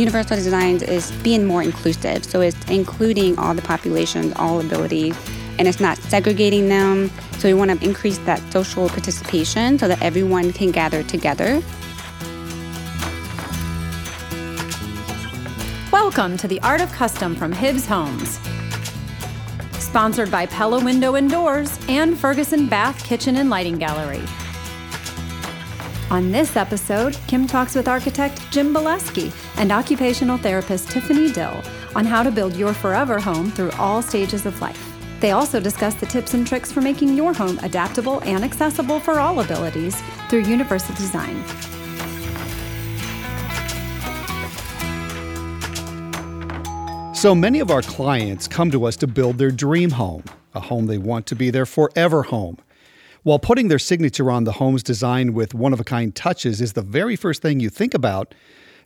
Universal Designs is being more inclusive. So it's including all the populations, all abilities, and it's not segregating them. So we want to increase that social participation so that everyone can gather together. Welcome to the Art of Custom from Hibbs Homes. Sponsored by Pella Window and Doors and Ferguson Bath Kitchen and Lighting Gallery. On this episode, Kim talks with architect Jim Bileski and occupational therapist Tiffany Dill on how to build your forever home through all stages of life. They also discuss the tips and tricks for making your home adaptable and accessible for all abilities through universal design. So many of our clients come to us to build their dream home, a home they want to be their forever home. While putting their signature on the home's design with one of a kind touches is the very first thing you think about,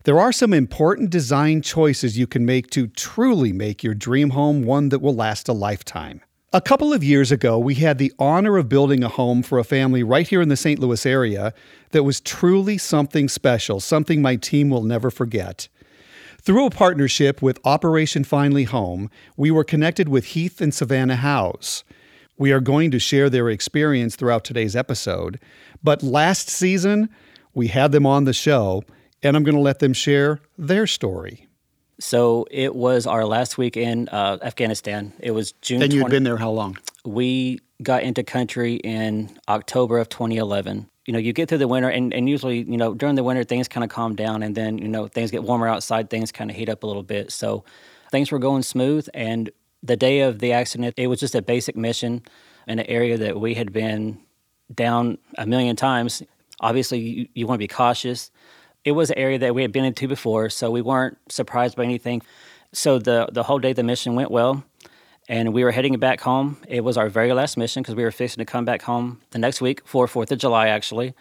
there are some important design choices you can make to truly make your dream home one that will last a lifetime. A couple of years ago, we had the honor of building a home for a family right here in the St. Louis area that was truly something special, something my team will never forget. Through a partnership with Operation Finally Home, we were connected with Heath and Savannah House. We are going to share their experience throughout today's episode. But last season, we had them on the show, and I'm going to let them share their story. So it was our last week in uh, Afghanistan. It was June. And you'd 20- been there how long? We got into country in October of 2011. You know, you get through the winter, and, and usually, you know, during the winter, things kind of calm down, and then, you know, things get warmer outside, things kind of heat up a little bit. So things were going smooth, and the day of the accident, it was just a basic mission in an area that we had been down a million times. Obviously, you, you want to be cautious. It was an area that we had been into before, so we weren't surprised by anything. So the the whole day the mission went well, and we were heading back home. It was our very last mission because we were fixing to come back home the next week for Fourth of July, actually.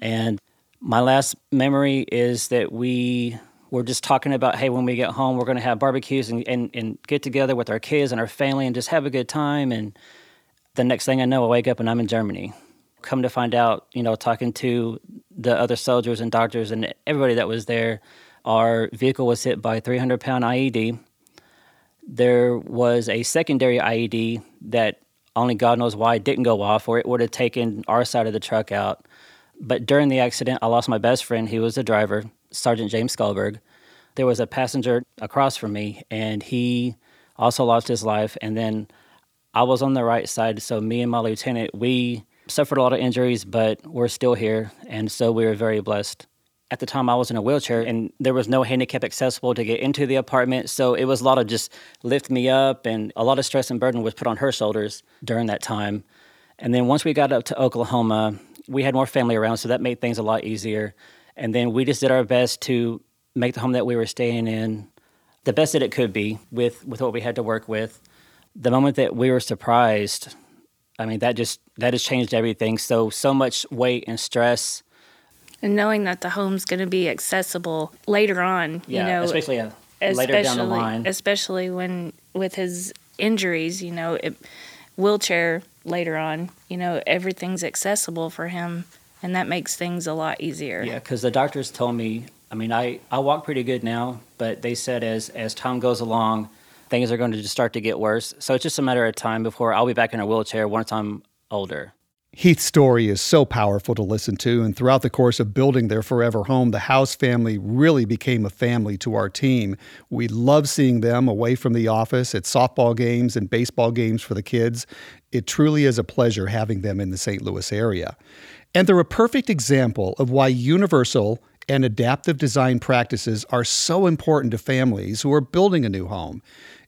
And my last memory is that we we're just talking about hey when we get home we're going to have barbecues and, and, and get together with our kids and our family and just have a good time and the next thing i know i wake up and i'm in germany come to find out you know talking to the other soldiers and doctors and everybody that was there our vehicle was hit by a 300 pound ied there was a secondary ied that only god knows why didn't go off or it would have taken our side of the truck out but during the accident i lost my best friend he was the driver Sergeant James Skullberg. There was a passenger across from me, and he also lost his life. And then I was on the right side, so me and my lieutenant, we suffered a lot of injuries, but we're still here, and so we were very blessed. At the time, I was in a wheelchair, and there was no handicap accessible to get into the apartment, so it was a lot of just lift me up, and a lot of stress and burden was put on her shoulders during that time. And then once we got up to Oklahoma, we had more family around, so that made things a lot easier. And then we just did our best to make the home that we were staying in the best that it could be with, with what we had to work with. The moment that we were surprised, I mean, that just that has changed everything. So so much weight and stress. And knowing that the home's going to be accessible later on, Yeah, you know, especially uh, later down the line. especially when with his injuries, you know, it, wheelchair later on, you know, everything's accessible for him, and that makes things a lot easier. Yeah, because the doctors told me. I mean, I, I walk pretty good now, but they said as as time goes along, things are going to just start to get worse. So it's just a matter of time before I'll be back in a wheelchair once I'm older. Heath's story is so powerful to listen to, and throughout the course of building their forever home, the House family really became a family to our team. We love seeing them away from the office at softball games and baseball games for the kids. It truly is a pleasure having them in the St. Louis area. And they're a perfect example of why universal and adaptive design practices are so important to families who are building a new home.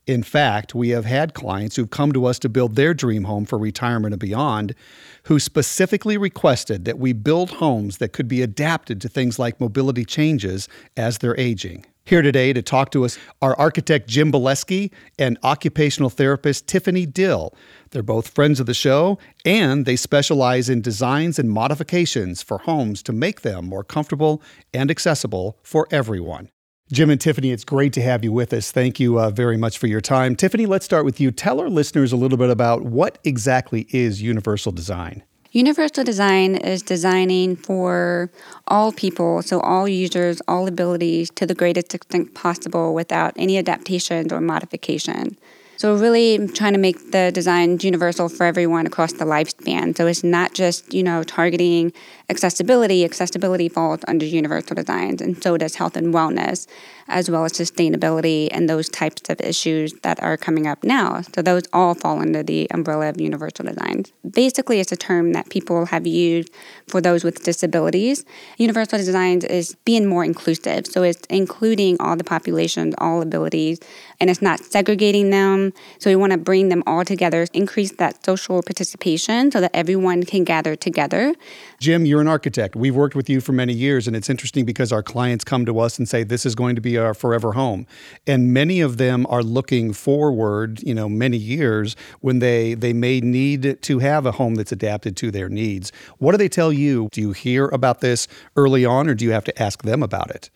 In fact, we have had clients who've come to us to build their dream home for retirement and beyond who specifically requested that we build homes that could be adapted to things like mobility changes as they're aging. Here today to talk to us are architect Jim Bileski and occupational therapist Tiffany Dill. They're both friends of the show, and they specialize in designs and modifications for homes to make them more comfortable and accessible for everyone. Jim and Tiffany, it's great to have you with us. Thank you uh, very much for your time. Tiffany, let's start with you. Tell our listeners a little bit about what exactly is universal design. Universal design is designing for all people, so all users, all abilities to the greatest extent possible without any adaptations or modification. So really trying to make the designs universal for everyone across the lifespan. So it's not just, you know, targeting accessibility. Accessibility falls under universal designs and so does health and wellness as well as sustainability and those types of issues that are coming up now. So those all fall under the umbrella of universal designs. Basically, it's a term that people have used for those with disabilities. Universal designs is being more inclusive. So it's including all the populations, all abilities, and it's not segregating them. So we want to bring them all together, increase that social participation so that everyone can gather together. Jim, you're an architect. We've worked with you for many years, and it's interesting because our clients come to us and say, This is going to be our forever home. And many of them are looking forward, you know, many years when they, they may need to have a home that's adapted to their needs. What do they tell you? Do you hear about this early on, or do you have to ask them about it?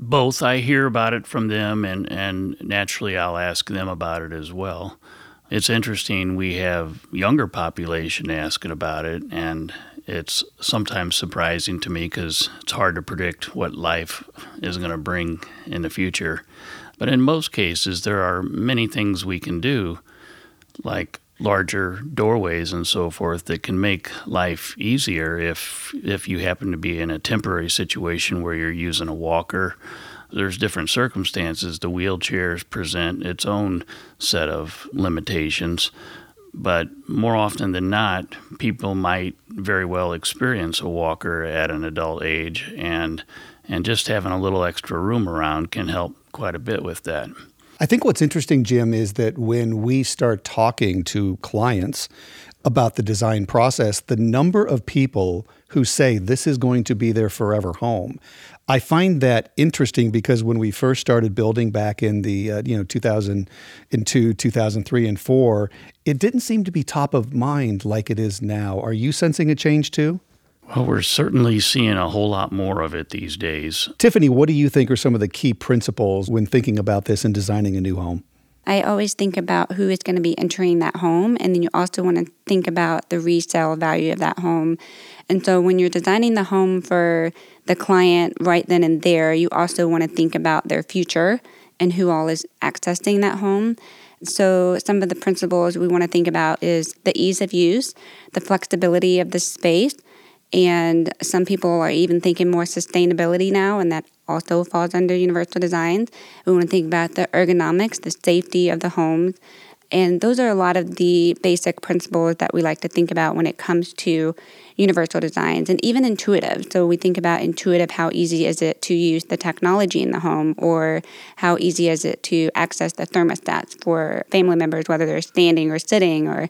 Both. I hear about it from them, and, and naturally, I'll ask them about it as well. It's interesting. We have younger population asking about it, and it's sometimes surprising to me because it's hard to predict what life is going to bring in the future. But in most cases, there are many things we can do, like larger doorways and so forth, that can make life easier if if you happen to be in a temporary situation where you're using a walker. There's different circumstances. The wheelchairs present its own set of limitations but more often than not, people might very well experience a walker at an adult age, and and just having a little extra room around can help quite a bit with that. I think what's interesting, Jim, is that when we start talking to clients about the design process, the number of people who say this is going to be their forever home. I find that interesting because when we first started building back in the uh, you know 2002, 2003 and 4, it didn't seem to be top of mind like it is now. Are you sensing a change too? Well, we're certainly seeing a whole lot more of it these days. Tiffany, what do you think are some of the key principles when thinking about this and designing a new home? I always think about who is going to be entering that home, and then you also want to think about the resale value of that home. And so when you're designing the home for the client right then and there, you also want to think about their future and who all is accessing that home. So, some of the principles we want to think about is the ease of use, the flexibility of the space, and some people are even thinking more sustainability now, and that also falls under universal designs. We want to think about the ergonomics, the safety of the homes, and those are a lot of the basic principles that we like to think about when it comes to universal designs and even intuitive. So we think about intuitive how easy is it to use the technology in the home or how easy is it to access the thermostats for family members, whether they're standing or sitting or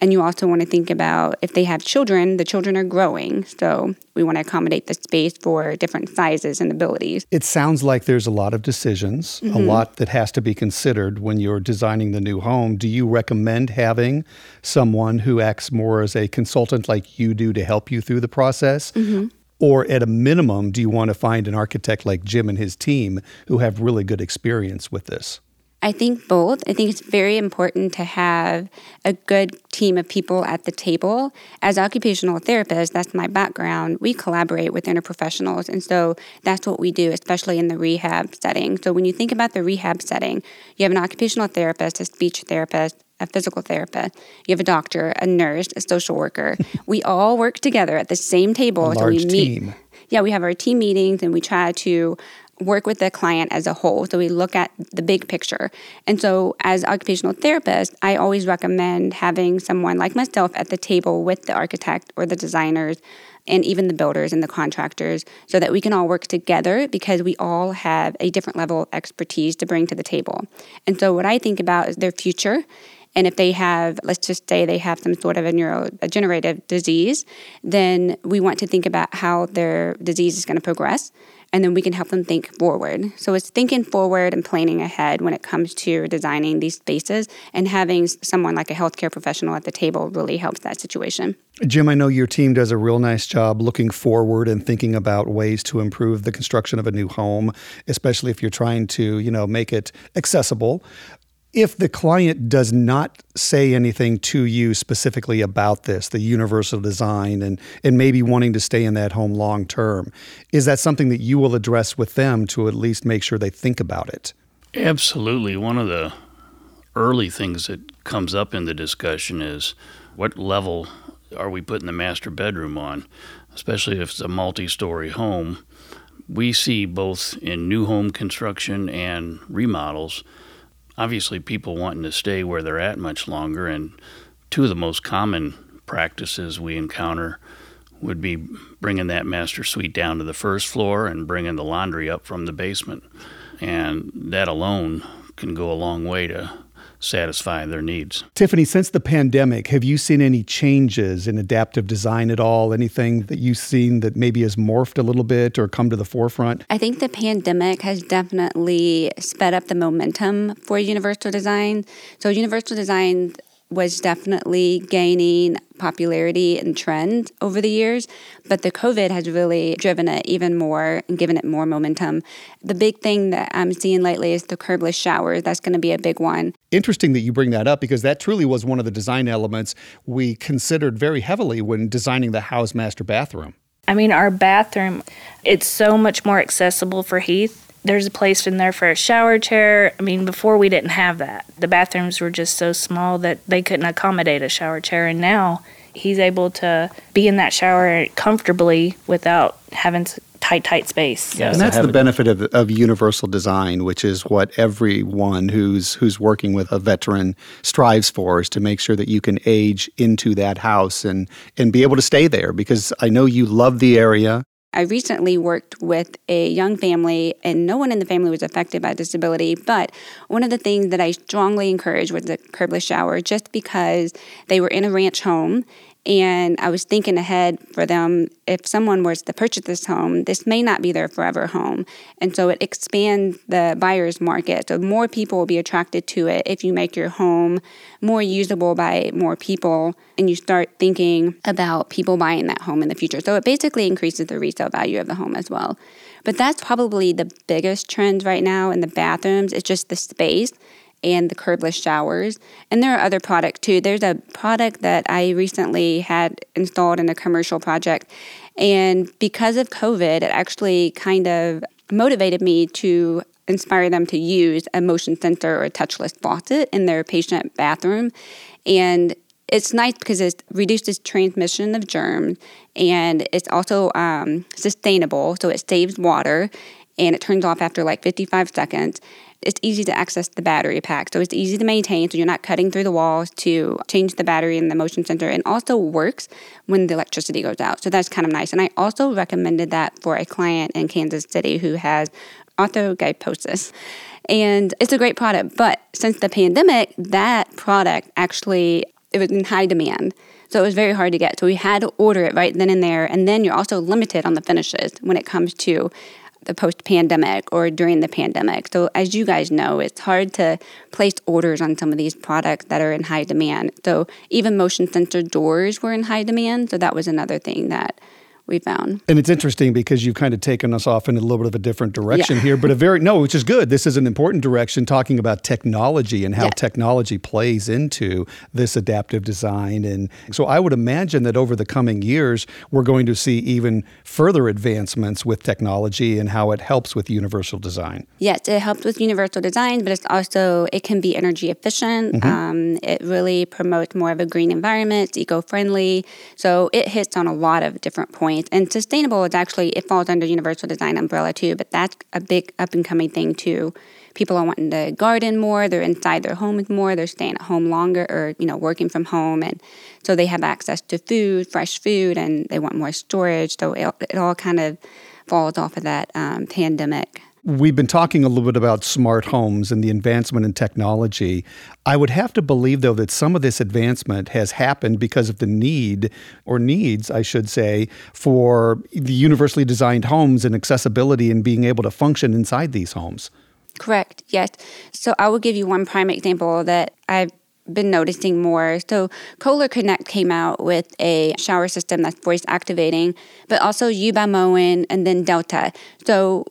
and you also want to think about if they have children, the children are growing. So we want to accommodate the space for different sizes and abilities. It sounds like there's a lot of decisions, mm-hmm. a lot that has to be considered when you're designing the new home. Do you recommend having someone who acts more as a consultant like you do to help you through the process? Mm-hmm. Or at a minimum, do you want to find an architect like Jim and his team who have really good experience with this? I think both. I think it's very important to have a good team of people at the table. As occupational therapists, that's my background. We collaborate with interprofessionals, and so that's what we do, especially in the rehab setting. So when you think about the rehab setting, you have an occupational therapist, a speech therapist, a physical therapist, you have a doctor, a nurse, a social worker. we all work together at the same table. A large so we meet. Team. Yeah, we have our team meetings and we try to work with the client as a whole. So we look at the big picture. And so, as occupational therapist, I always recommend having someone like myself at the table with the architect or the designers and even the builders and the contractors so that we can all work together because we all have a different level of expertise to bring to the table. And so, what I think about is their future. And if they have, let's just say they have some sort of a neurodegenerative disease, then we want to think about how their disease is going to progress and then we can help them think forward. So it's thinking forward and planning ahead when it comes to designing these spaces, and having someone like a healthcare professional at the table really helps that situation. Jim, I know your team does a real nice job looking forward and thinking about ways to improve the construction of a new home, especially if you're trying to, you know, make it accessible If the client does not say anything to you specifically about this, the universal design and, and maybe wanting to stay in that home long term, is that something that you will address with them to at least make sure they think about it? Absolutely. One of the early things that comes up in the discussion is what level are we putting the master bedroom on, especially if it's a multi story home. We see both in new home construction and remodels obviously people wanting to stay where they're at much longer. And two of the most common practices we encounter would be bringing that master suite down to the first floor and bringing the laundry up from the basement. And that alone can go a long way to satisfy their needs. Tiffany, since the pandemic, have you seen any changes in adaptive design at all? Anything that you've seen that maybe has morphed a little bit or come to the forefront? I think the pandemic has definitely sped up the momentum for universal design. So, universal design was definitely gaining popularity and trend over the years, but the COVID has really driven it even more and given it more momentum. The big thing that I'm seeing lately is the curbless shower. That's going to be a big one. Interesting that you bring that up because that truly was one of the design elements we considered very heavily when designing the house master bathroom. I mean, our bathroom, it's so much more accessible for Heath there's a place in there for a shower chair. I mean, before we didn't have that. The bathrooms were just so small that they couldn't accommodate a shower chair. And now he's able to be in that shower comfortably without having tight, tight space. Yeah, and that's the benefit of, of universal design, which is what everyone who's who's working with a veteran strives for, is to make sure that you can age into that house and and be able to stay there. Because I know you love the area. I recently worked with a young family, and no one in the family was affected by disability. But one of the things that I strongly encouraged was the curbless shower, just because they were in a ranch home and I was thinking ahead for them if someone was to purchase this home, this may not be their forever home. And so it expands the buyer's market. So more people will be attracted to it if you make your home more usable by more people and you start thinking about people buying that home in the future. So it basically increases the resale value of the home as well. But that's probably the biggest trend right now in the bathrooms. It's just the space and the curbless showers. And there are other products too. There's a product that I recently had installed in a commercial project. And because of COVID, it actually kind of motivated me to inspire them to use a motion sensor or a touchless faucet in their patient bathroom. And it's nice because it reduces transmission of germs and it's also um, sustainable, so it saves water and it turns off after like 55 seconds it's easy to access the battery pack. So it's easy to maintain. So you're not cutting through the walls to change the battery in the motion sensor and also works when the electricity goes out. So that's kind of nice. And I also recommended that for a client in Kansas City who has arthrogryposis. And it's a great product. But since the pandemic, that product actually it was in high demand. So it was very hard to get. So we had to order it right then and there. And then you're also limited on the finishes when it comes to the post pandemic or during the pandemic. So, as you guys know, it's hard to place orders on some of these products that are in high demand. So, even motion sensor doors were in high demand. So, that was another thing that we found. And it's interesting because you've kind of taken us off in a little bit of a different direction yeah. here, but a very, no, which is good. This is an important direction talking about technology and how yeah. technology plays into this adaptive design. And so I would imagine that over the coming years, we're going to see even further advancements with technology and how it helps with universal design. Yes, it helps with universal design, but it's also, it can be energy efficient. Mm-hmm. Um, it really promotes more of a green environment, it's eco friendly. So it hits on a lot of different points points. And sustainable is actually, it falls under universal design umbrella too, but that's a big up and coming thing too. People are wanting to garden more, they're inside their homes more, they're staying at home longer or, you know, working from home. And so they have access to food, fresh food, and they want more storage. So it, it all kind of falls off of that um, pandemic We've been talking a little bit about smart homes and the advancement in technology. I would have to believe, though, that some of this advancement has happened because of the need, or needs, I should say, for the universally designed homes and accessibility and being able to function inside these homes. Correct, yes. So I will give you one prime example that I've been noticing more. So Kohler Konnect came out with a shower system that's voice activating, but also U by Moen and then Delta. So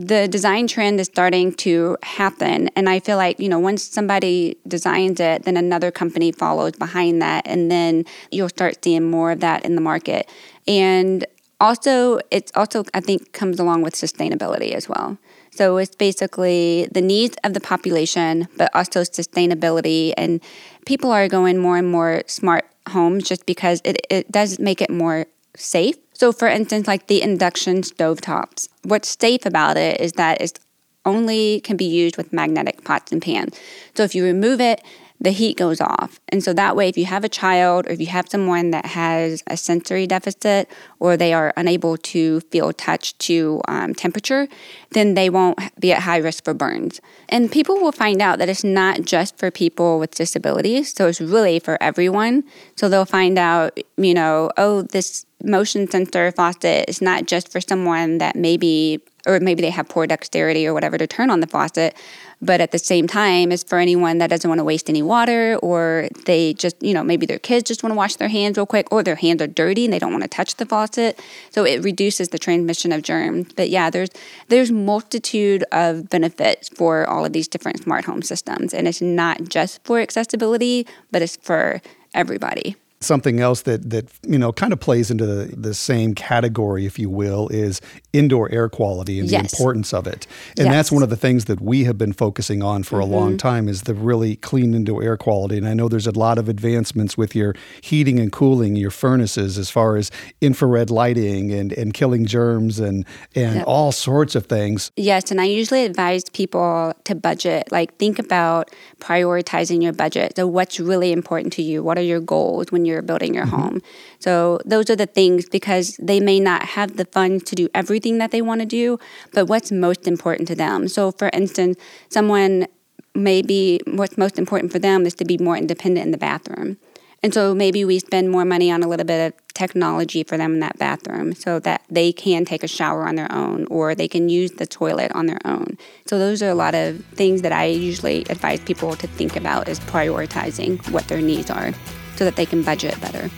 the design trend is starting to happen. And I feel like, you know, once somebody designs it, then another company follows behind that. And then you'll start seeing more of that in the market. And also, it's also, I think, comes along with sustainability as well. So it's basically the needs of the population, but also sustainability. And people are going more and more smart homes just because it, it does make it more safe so, for instance, like the induction stovetops, what's safe about it is that it only can be used with magnetic pots and pans. So, if you remove it, the heat goes off. And so that way, if you have a child or if you have someone that has a sensory deficit or they are unable to feel touch to um, temperature, then they won't be at high risk for burns. And people will find out that it's not just for people with disabilities, so it's really for everyone. So they'll find out, you know, oh, this motion sensor faucet is not just for someone that maybe or maybe they have poor dexterity or whatever to turn on the faucet but at the same time it's for anyone that doesn't want to waste any water or they just you know maybe their kids just want to wash their hands real quick or their hands are dirty and they don't want to touch the faucet. So it reduces the transmission of germs but yeah there's there's multitude of benefits for all of these different smart home systems. And it's not just for accessibility but it's for everybody Something else that that you know kind of plays into the, the same category, if you will, is indoor air quality and yes. the importance of it. And yes. that's one of the things that we have been focusing on for mm-hmm. a long mm-hmm. time is the really clean indoor air quality. And I know there's a lot of advancements with your heating and cooling, your furnaces, as far as infrared lighting and, and killing germs and and yep. all sorts of things. Yes, and I usually advise people to budget. Like think about prioritizing your budget. So what's really important to you? What are your goals when you're building your mm-hmm. home? So those are the things because they may not have the funds to do everything that they want to do, but what's most important to them. So for instance, someone maybe what's most important for them is to be more independent in the bathroom. And so maybe we spend more money on a little bit of technology for them in that bathroom so that they can take a shower on their own or they can use the toilet on their own. So those are a lot of things that I usually advise people to think about as prioritizing what their needs are so that they can budget better.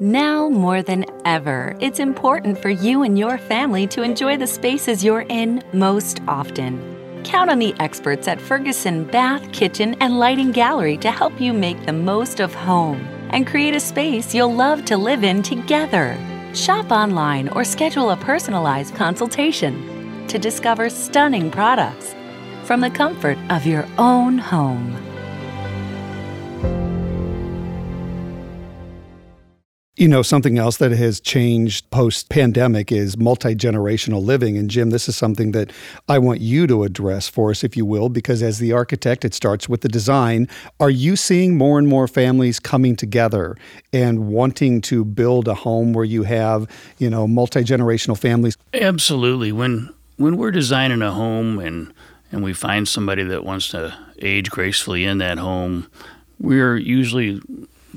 Now more than ever, it's important for you and your family to enjoy the spaces you're in most often. Count on the experts at Ferguson Bath, Kitchen, and Lighting Gallery to help you make the most of home and create a space you'll love to live in together. Shop online or schedule a personalized consultation to discover stunning products from the comfort of your own home. You know, something else that has changed post pandemic is multi generational living. And Jim, this is something that I want you to address for us, if you will, because as the architect, it starts with the design. Are you seeing more and more families coming together and wanting to build a home where you have, you know, multi generational families? Absolutely. When when we're designing a home and and we find somebody that wants to age gracefully in that home, we're usually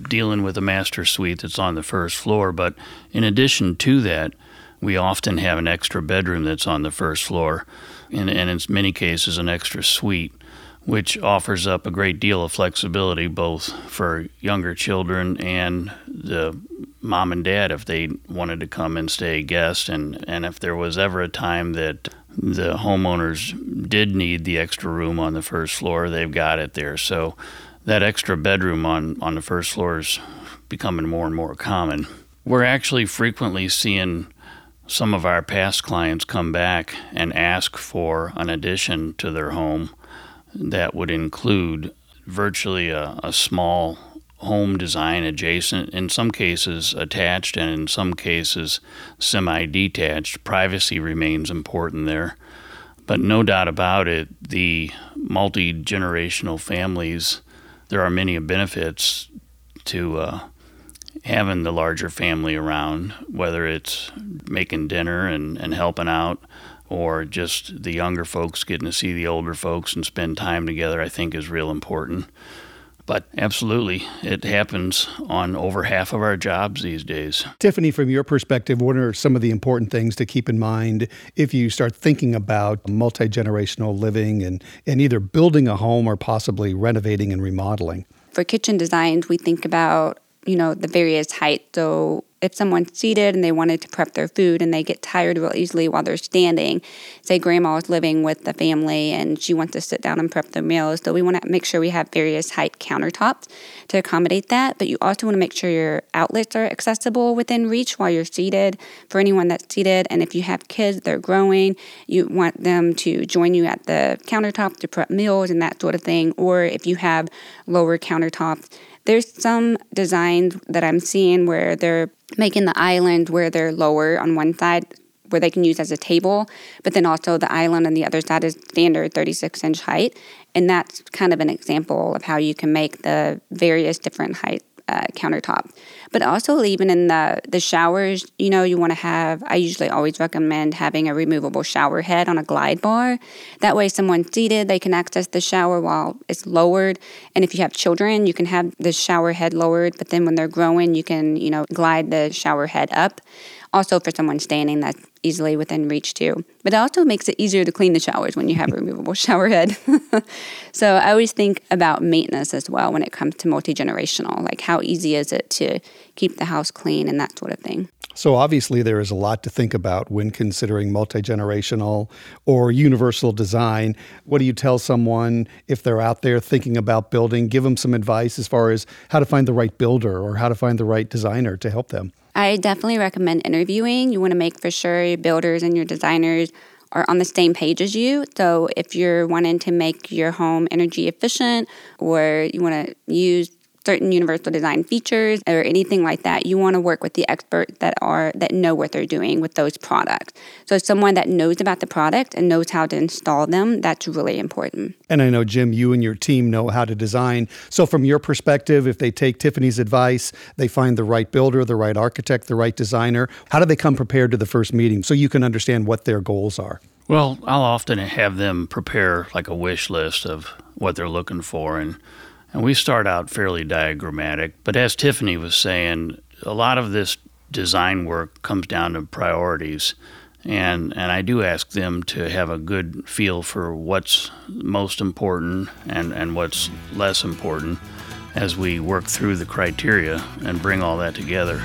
dealing with a master suite that's on the first floor. But in addition to that, we often have an extra bedroom that's on the first floor, and, and in many cases, an extra suite, which offers up a great deal of flexibility both for younger children and the mom and dad if they wanted to come and stay a guest. And, and if there was ever a time that the homeowners did need the extra room on the first floor, they've got it there. So that extra bedroom on, on the first floor is becoming more and more common. We're actually frequently seeing some of our past clients come back and ask for an addition to their home that would include virtually a, a small home design adjacent, in some cases attached, and in some cases semi detached. Privacy remains important there. But no doubt about it, the multi generational families there are many benefits to uh, having the larger family around, whether it's making dinner and, and helping out or just the younger folks getting to see the older folks and spend time together, I think is real important. But absolutely, it happens on over half of our jobs these days. Tiffany, from your perspective, what are some of the important things to keep in mind if you start thinking about multi generational living and, and either building a home or possibly renovating and remodeling? For kitchen designs, we think about you know the various heights so if someone's seated and they wanted to prep their food and they get tired real easily while they're standing, say grandma is living with the family and she wants to sit down and prep their meals, so we want to make sure we have various height countertops to accommodate that. But you also want to make sure your outlets are accessible within reach while you're seated for anyone that's seated. And if you have kids, they're growing, you want them to join you at the countertop to prep meals and that sort of thing. Or if you have lower countertops, there's some designs that I'm seeing where they're making the island where they're lower on one side where they can use as a table, but then also the island on the other side is standard 36 inch height. And that's kind of an example of how you can make the various different height uh, countertop. But also, even in the, the showers, you know, you want to have, I usually always recommend having a removable shower head on a glide bar. That way, someone seated, they can access the shower while it's lowered. And if you have children, you can have the shower head lowered, but then when they're growing, you can, you know, glide the shower head up. Also, for someone standing, that's easily within reach too. But it also makes it easier to clean the showers when you have a removable shower head. so I always think about maintenance as well when it comes to multi generational. Like, how easy is it to keep the house clean and that sort of thing? So, obviously, there is a lot to think about when considering multi generational or universal design. What do you tell someone if they're out there thinking about building? Give them some advice as far as how to find the right builder or how to find the right designer to help them. I definitely recommend interviewing. You want to make for sure your builders and your designers are on the same page as you. So if you're wanting to make your home energy efficient or you want to use certain universal design features or anything like that, you want to work with the experts that are that know what they're doing with those products. So someone that knows about the product and knows how to install them, that's really important. And I know Jim, you and your team know how to design. So from your perspective, if they take Tiffany's advice, they find the right builder, the right architect, the right designer, how do they come prepared to the first meeting so you can understand what their goals are? Well, I'll often have them prepare like a wish list of what they're looking for and and we start out fairly diagrammatic, but as Tiffany was saying, a lot of this design work comes down to priorities. And, and I do ask them to have a good feel for what's most important and, and what's less important as we work through the criteria and bring all that together.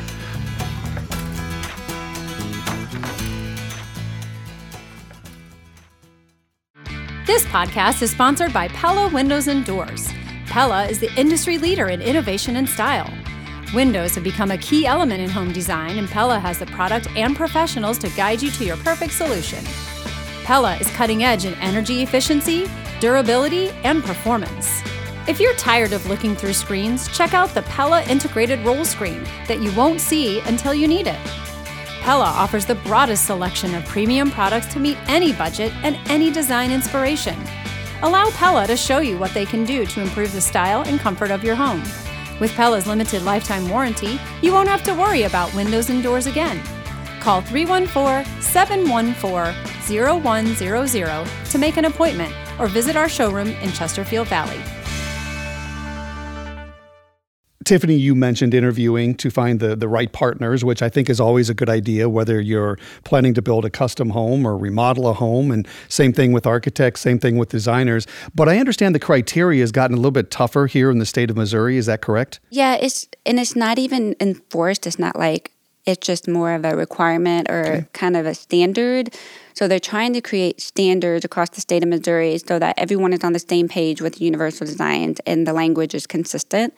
This podcast is sponsored by Pella Windows and Doors. Pella is the industry leader in innovation and style. Windows have become a key element in home design, and Pella has the product and professionals to guide you to your perfect solution. Pella is cutting edge in energy efficiency, durability, and performance. If you're tired of looking through screens, check out the Pella integrated roll screen that you won't see until you need it. Pella offers the broadest selection of premium products to meet any budget and any design inspiration. Allow Pella to show you what they can do to improve the style and comfort of your home. With Pella's limited lifetime warranty, you won't have to worry about windows and doors again. Call 314 714 0100 to make an appointment or visit our showroom in Chesterfield Valley. Tiffany, you mentioned interviewing to find the, the right partners, which I think is always a good idea, whether you're planning to build a custom home or remodel a home. And same thing with architects, same thing with designers. But I understand the criteria has gotten a little bit tougher here in the state of Missouri. Is that correct? Yeah, it's and it's not even enforced. It's not like it's just more of a requirement or okay. kind of a standard. So they're trying to create standards across the state of Missouri so that everyone is on the same page with universal designs and the language is consistent.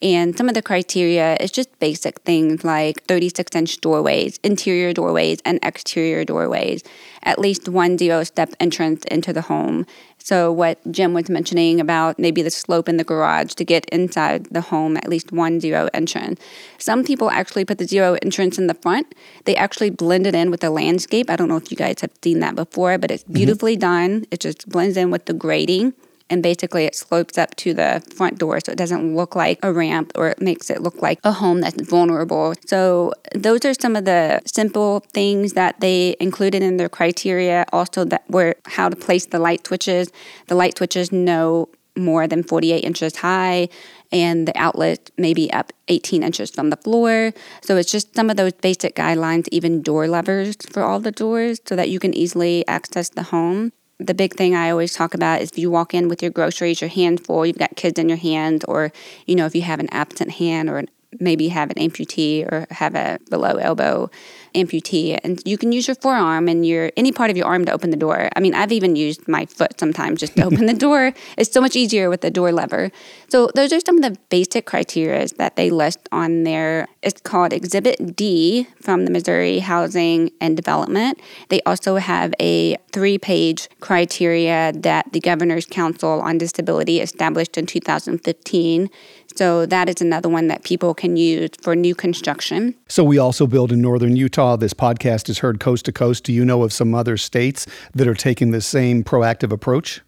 And some of the criteria is just basic things like 36 inch doorways, interior doorways, and exterior doorways, at least one zero step entrance into the home. So, what Jim was mentioning about maybe the slope in the garage to get inside the home, at least one zero entrance. Some people actually put the zero entrance in the front. They actually blend it in with the landscape. I don't know if you guys have seen that before, but it's mm-hmm. beautifully mm-hmm. done. It just blends in with the grading and basically it slopes up to the front door so it doesn't look like a ramp or it makes it look like a home that's vulnerable. So those are some of the simple things that they included in their criteria. Also that were how to place the light switches. The light switches no more than 48 inches high and the outlet maybe up 18 inches from the floor. So it's just some of those basic guidelines, even door levers for all the doors so that you can easily access the home the big thing I always talk about is if you walk in with your groceries, your hand full, you've got kids in your hands, or you know if you have an absent hand or maybe have an amputee or have a below elbow amputee and you can use your forearm and your any part of your arm to open the door. I mean, I've even used my foot sometimes just to open the door. It's so much easier with the door lever. So those are some of the basic criteria that they list on there. It's called Exhibit D from the Missouri Housing and Development. They also have a three-page criteria that the Governor's Council on Disability established in 2015 so that is another one that people can use for new construction. So we also build in northern Utah. This podcast is heard coast to coast. Do you know of some other states that are taking the same proactive approach?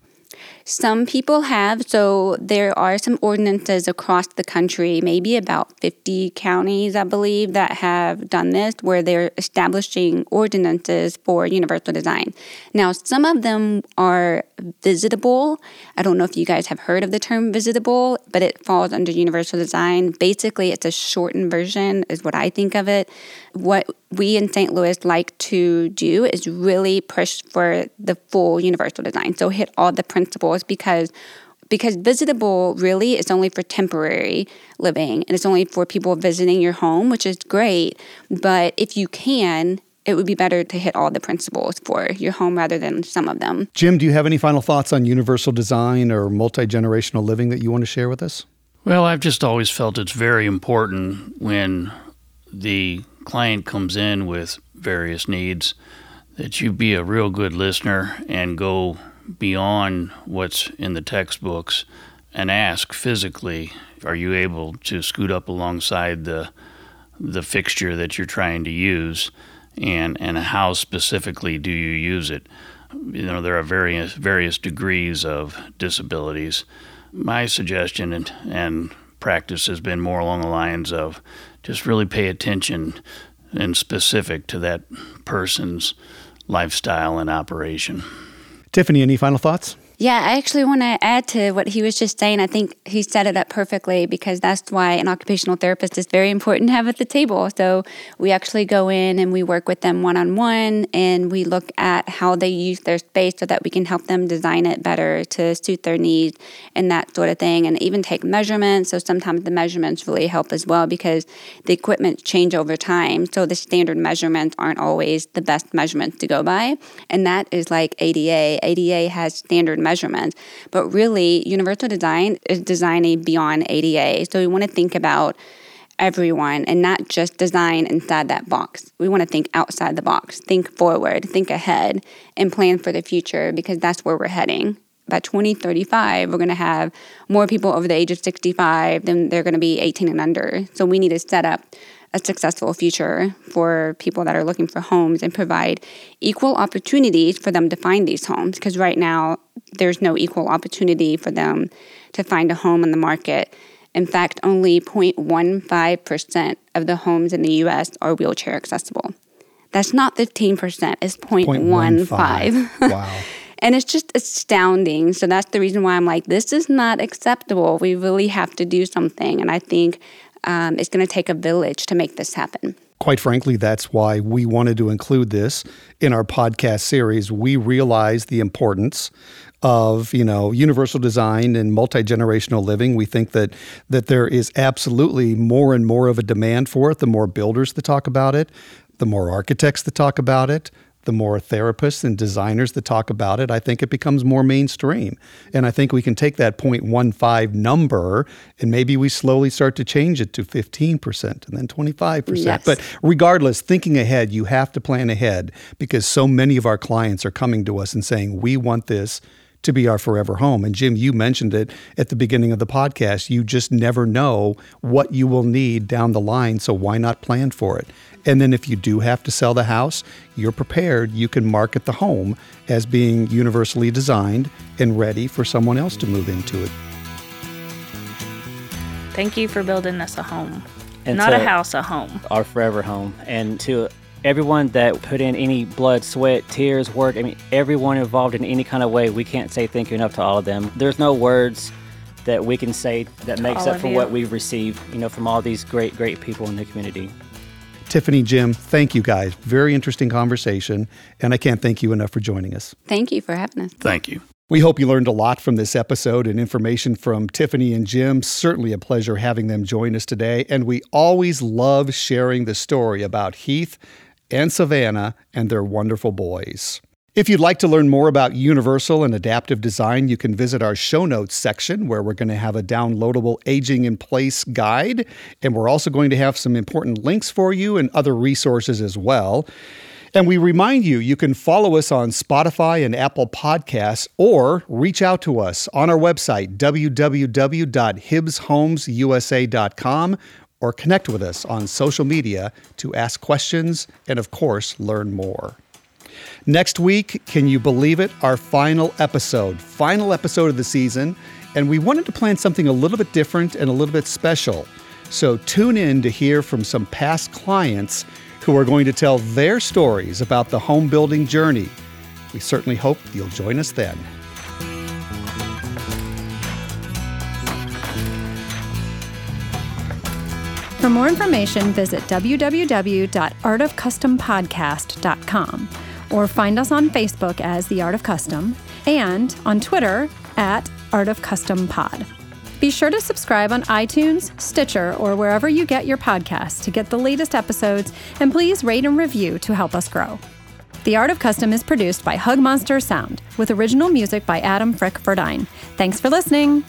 Some people have. So there are some ordinances across the country, maybe about 50 counties, I believe, that have done this, where they're establishing ordinances for universal design. Now, some of them are visitable. I don't know if you guys have heard of the term visitable, but it falls under universal design. Basically, it's a shortened version, is what I think of it. What we in St. Louis like to do is really push for the full universal design. So hit all the principles because because visitable really is only for temporary living and it's only for people visiting your home, which is great. But if you can, it would be better to hit all the principles for your home rather than some of them. Jim, do you have any final thoughts on universal design or multi generational living that you want to share with us? Well, I've just always felt it's very important when the client comes in with various needs that you be a real good listener and go beyond what's in the textbooks and ask physically are you able to scoot up alongside the the fixture that you're trying to use? And and how specifically do you use it? You know there are various various degrees of disabilities. My suggestion and, and practice has been more along the lines of just really pay attention and specific to that person's lifestyle and operation. Tiffany, any final thoughts? Yeah, I actually want to add to what he was just saying. I think he set it up perfectly because that's why an occupational therapist is very important to have at the table. So we actually go in and we work with them one on one and we look at how they use their space so that we can help them design it better to suit their needs and that sort of thing. And even take measurements. So sometimes the measurements really help as well because the equipment change over time. So the standard measurements aren't always the best measurements to go by. And that is like ADA. ADA has standard measurements measurements. But really, universal design is designing beyond ADA. So we want to think about everyone and not just design inside that box. We want to think outside the box, think forward, think ahead, and plan for the future because that's where we're heading. By 2035, we're going to have more people over the age of 65 than they're going to be 18 and under. So we need to set up a successful future for people that are looking for homes and provide equal opportunities for them to find these homes. Because right now, there's no equal opportunity for them to find a home in the market. In fact, only 0.15% of the homes in the US are wheelchair accessible. That's not 15%, it's 0.15. Wow. and it's just astounding. So that's the reason why I'm like, this is not acceptable. We really have to do something. And I think um, it's going to take a village to make this happen. Quite frankly, that's why we wanted to include this in our podcast series. We realize the importance of you know universal design and multi-generational living we think that that there is absolutely more and more of a demand for it the more builders that talk about it the more architects that talk about it the more therapists and designers that talk about it, I think it becomes more mainstream. And I think we can take that 0.15 number and maybe we slowly start to change it to 15% and then 25%. Yes. But regardless, thinking ahead, you have to plan ahead because so many of our clients are coming to us and saying, we want this to be our forever home. And Jim, you mentioned it at the beginning of the podcast. You just never know what you will need down the line. So why not plan for it? And then if you do have to sell the house, you're prepared. You can market the home as being universally designed and ready for someone else to move into it. Thank you for building us a home. And Not a house, a home. Our forever home. And to everyone that put in any blood, sweat, tears, work, I mean, everyone involved in any kind of way, we can't say thank you enough to all of them. There's no words that we can say that to makes up for you. what we've received, you know, from all these great, great people in the community. Tiffany, Jim, thank you guys. Very interesting conversation, and I can't thank you enough for joining us. Thank you for having us. Thank you. We hope you learned a lot from this episode and information from Tiffany and Jim. Certainly a pleasure having them join us today. And we always love sharing the story about Heath and Savannah and their wonderful boys. If you'd like to learn more about universal and adaptive design, you can visit our show notes section where we're going to have a downloadable aging in place guide. And we're also going to have some important links for you and other resources as well. And we remind you, you can follow us on Spotify and Apple Podcasts or reach out to us on our website, www.hibbshomesusa.com, or connect with us on social media to ask questions and, of course, learn more. Next week, can you believe it? Our final episode, final episode of the season. And we wanted to plan something a little bit different and a little bit special. So tune in to hear from some past clients who are going to tell their stories about the home building journey. We certainly hope you'll join us then. For more information, visit www.artofcustompodcast.com or find us on Facebook as The Art of Custom and on Twitter at Art of Custom Pod. Be sure to subscribe on iTunes, Stitcher, or wherever you get your podcasts to get the latest episodes, and please rate and review to help us grow. The Art of Custom is produced by Hug Monster Sound, with original music by Adam Frick Verdine. Thanks for listening.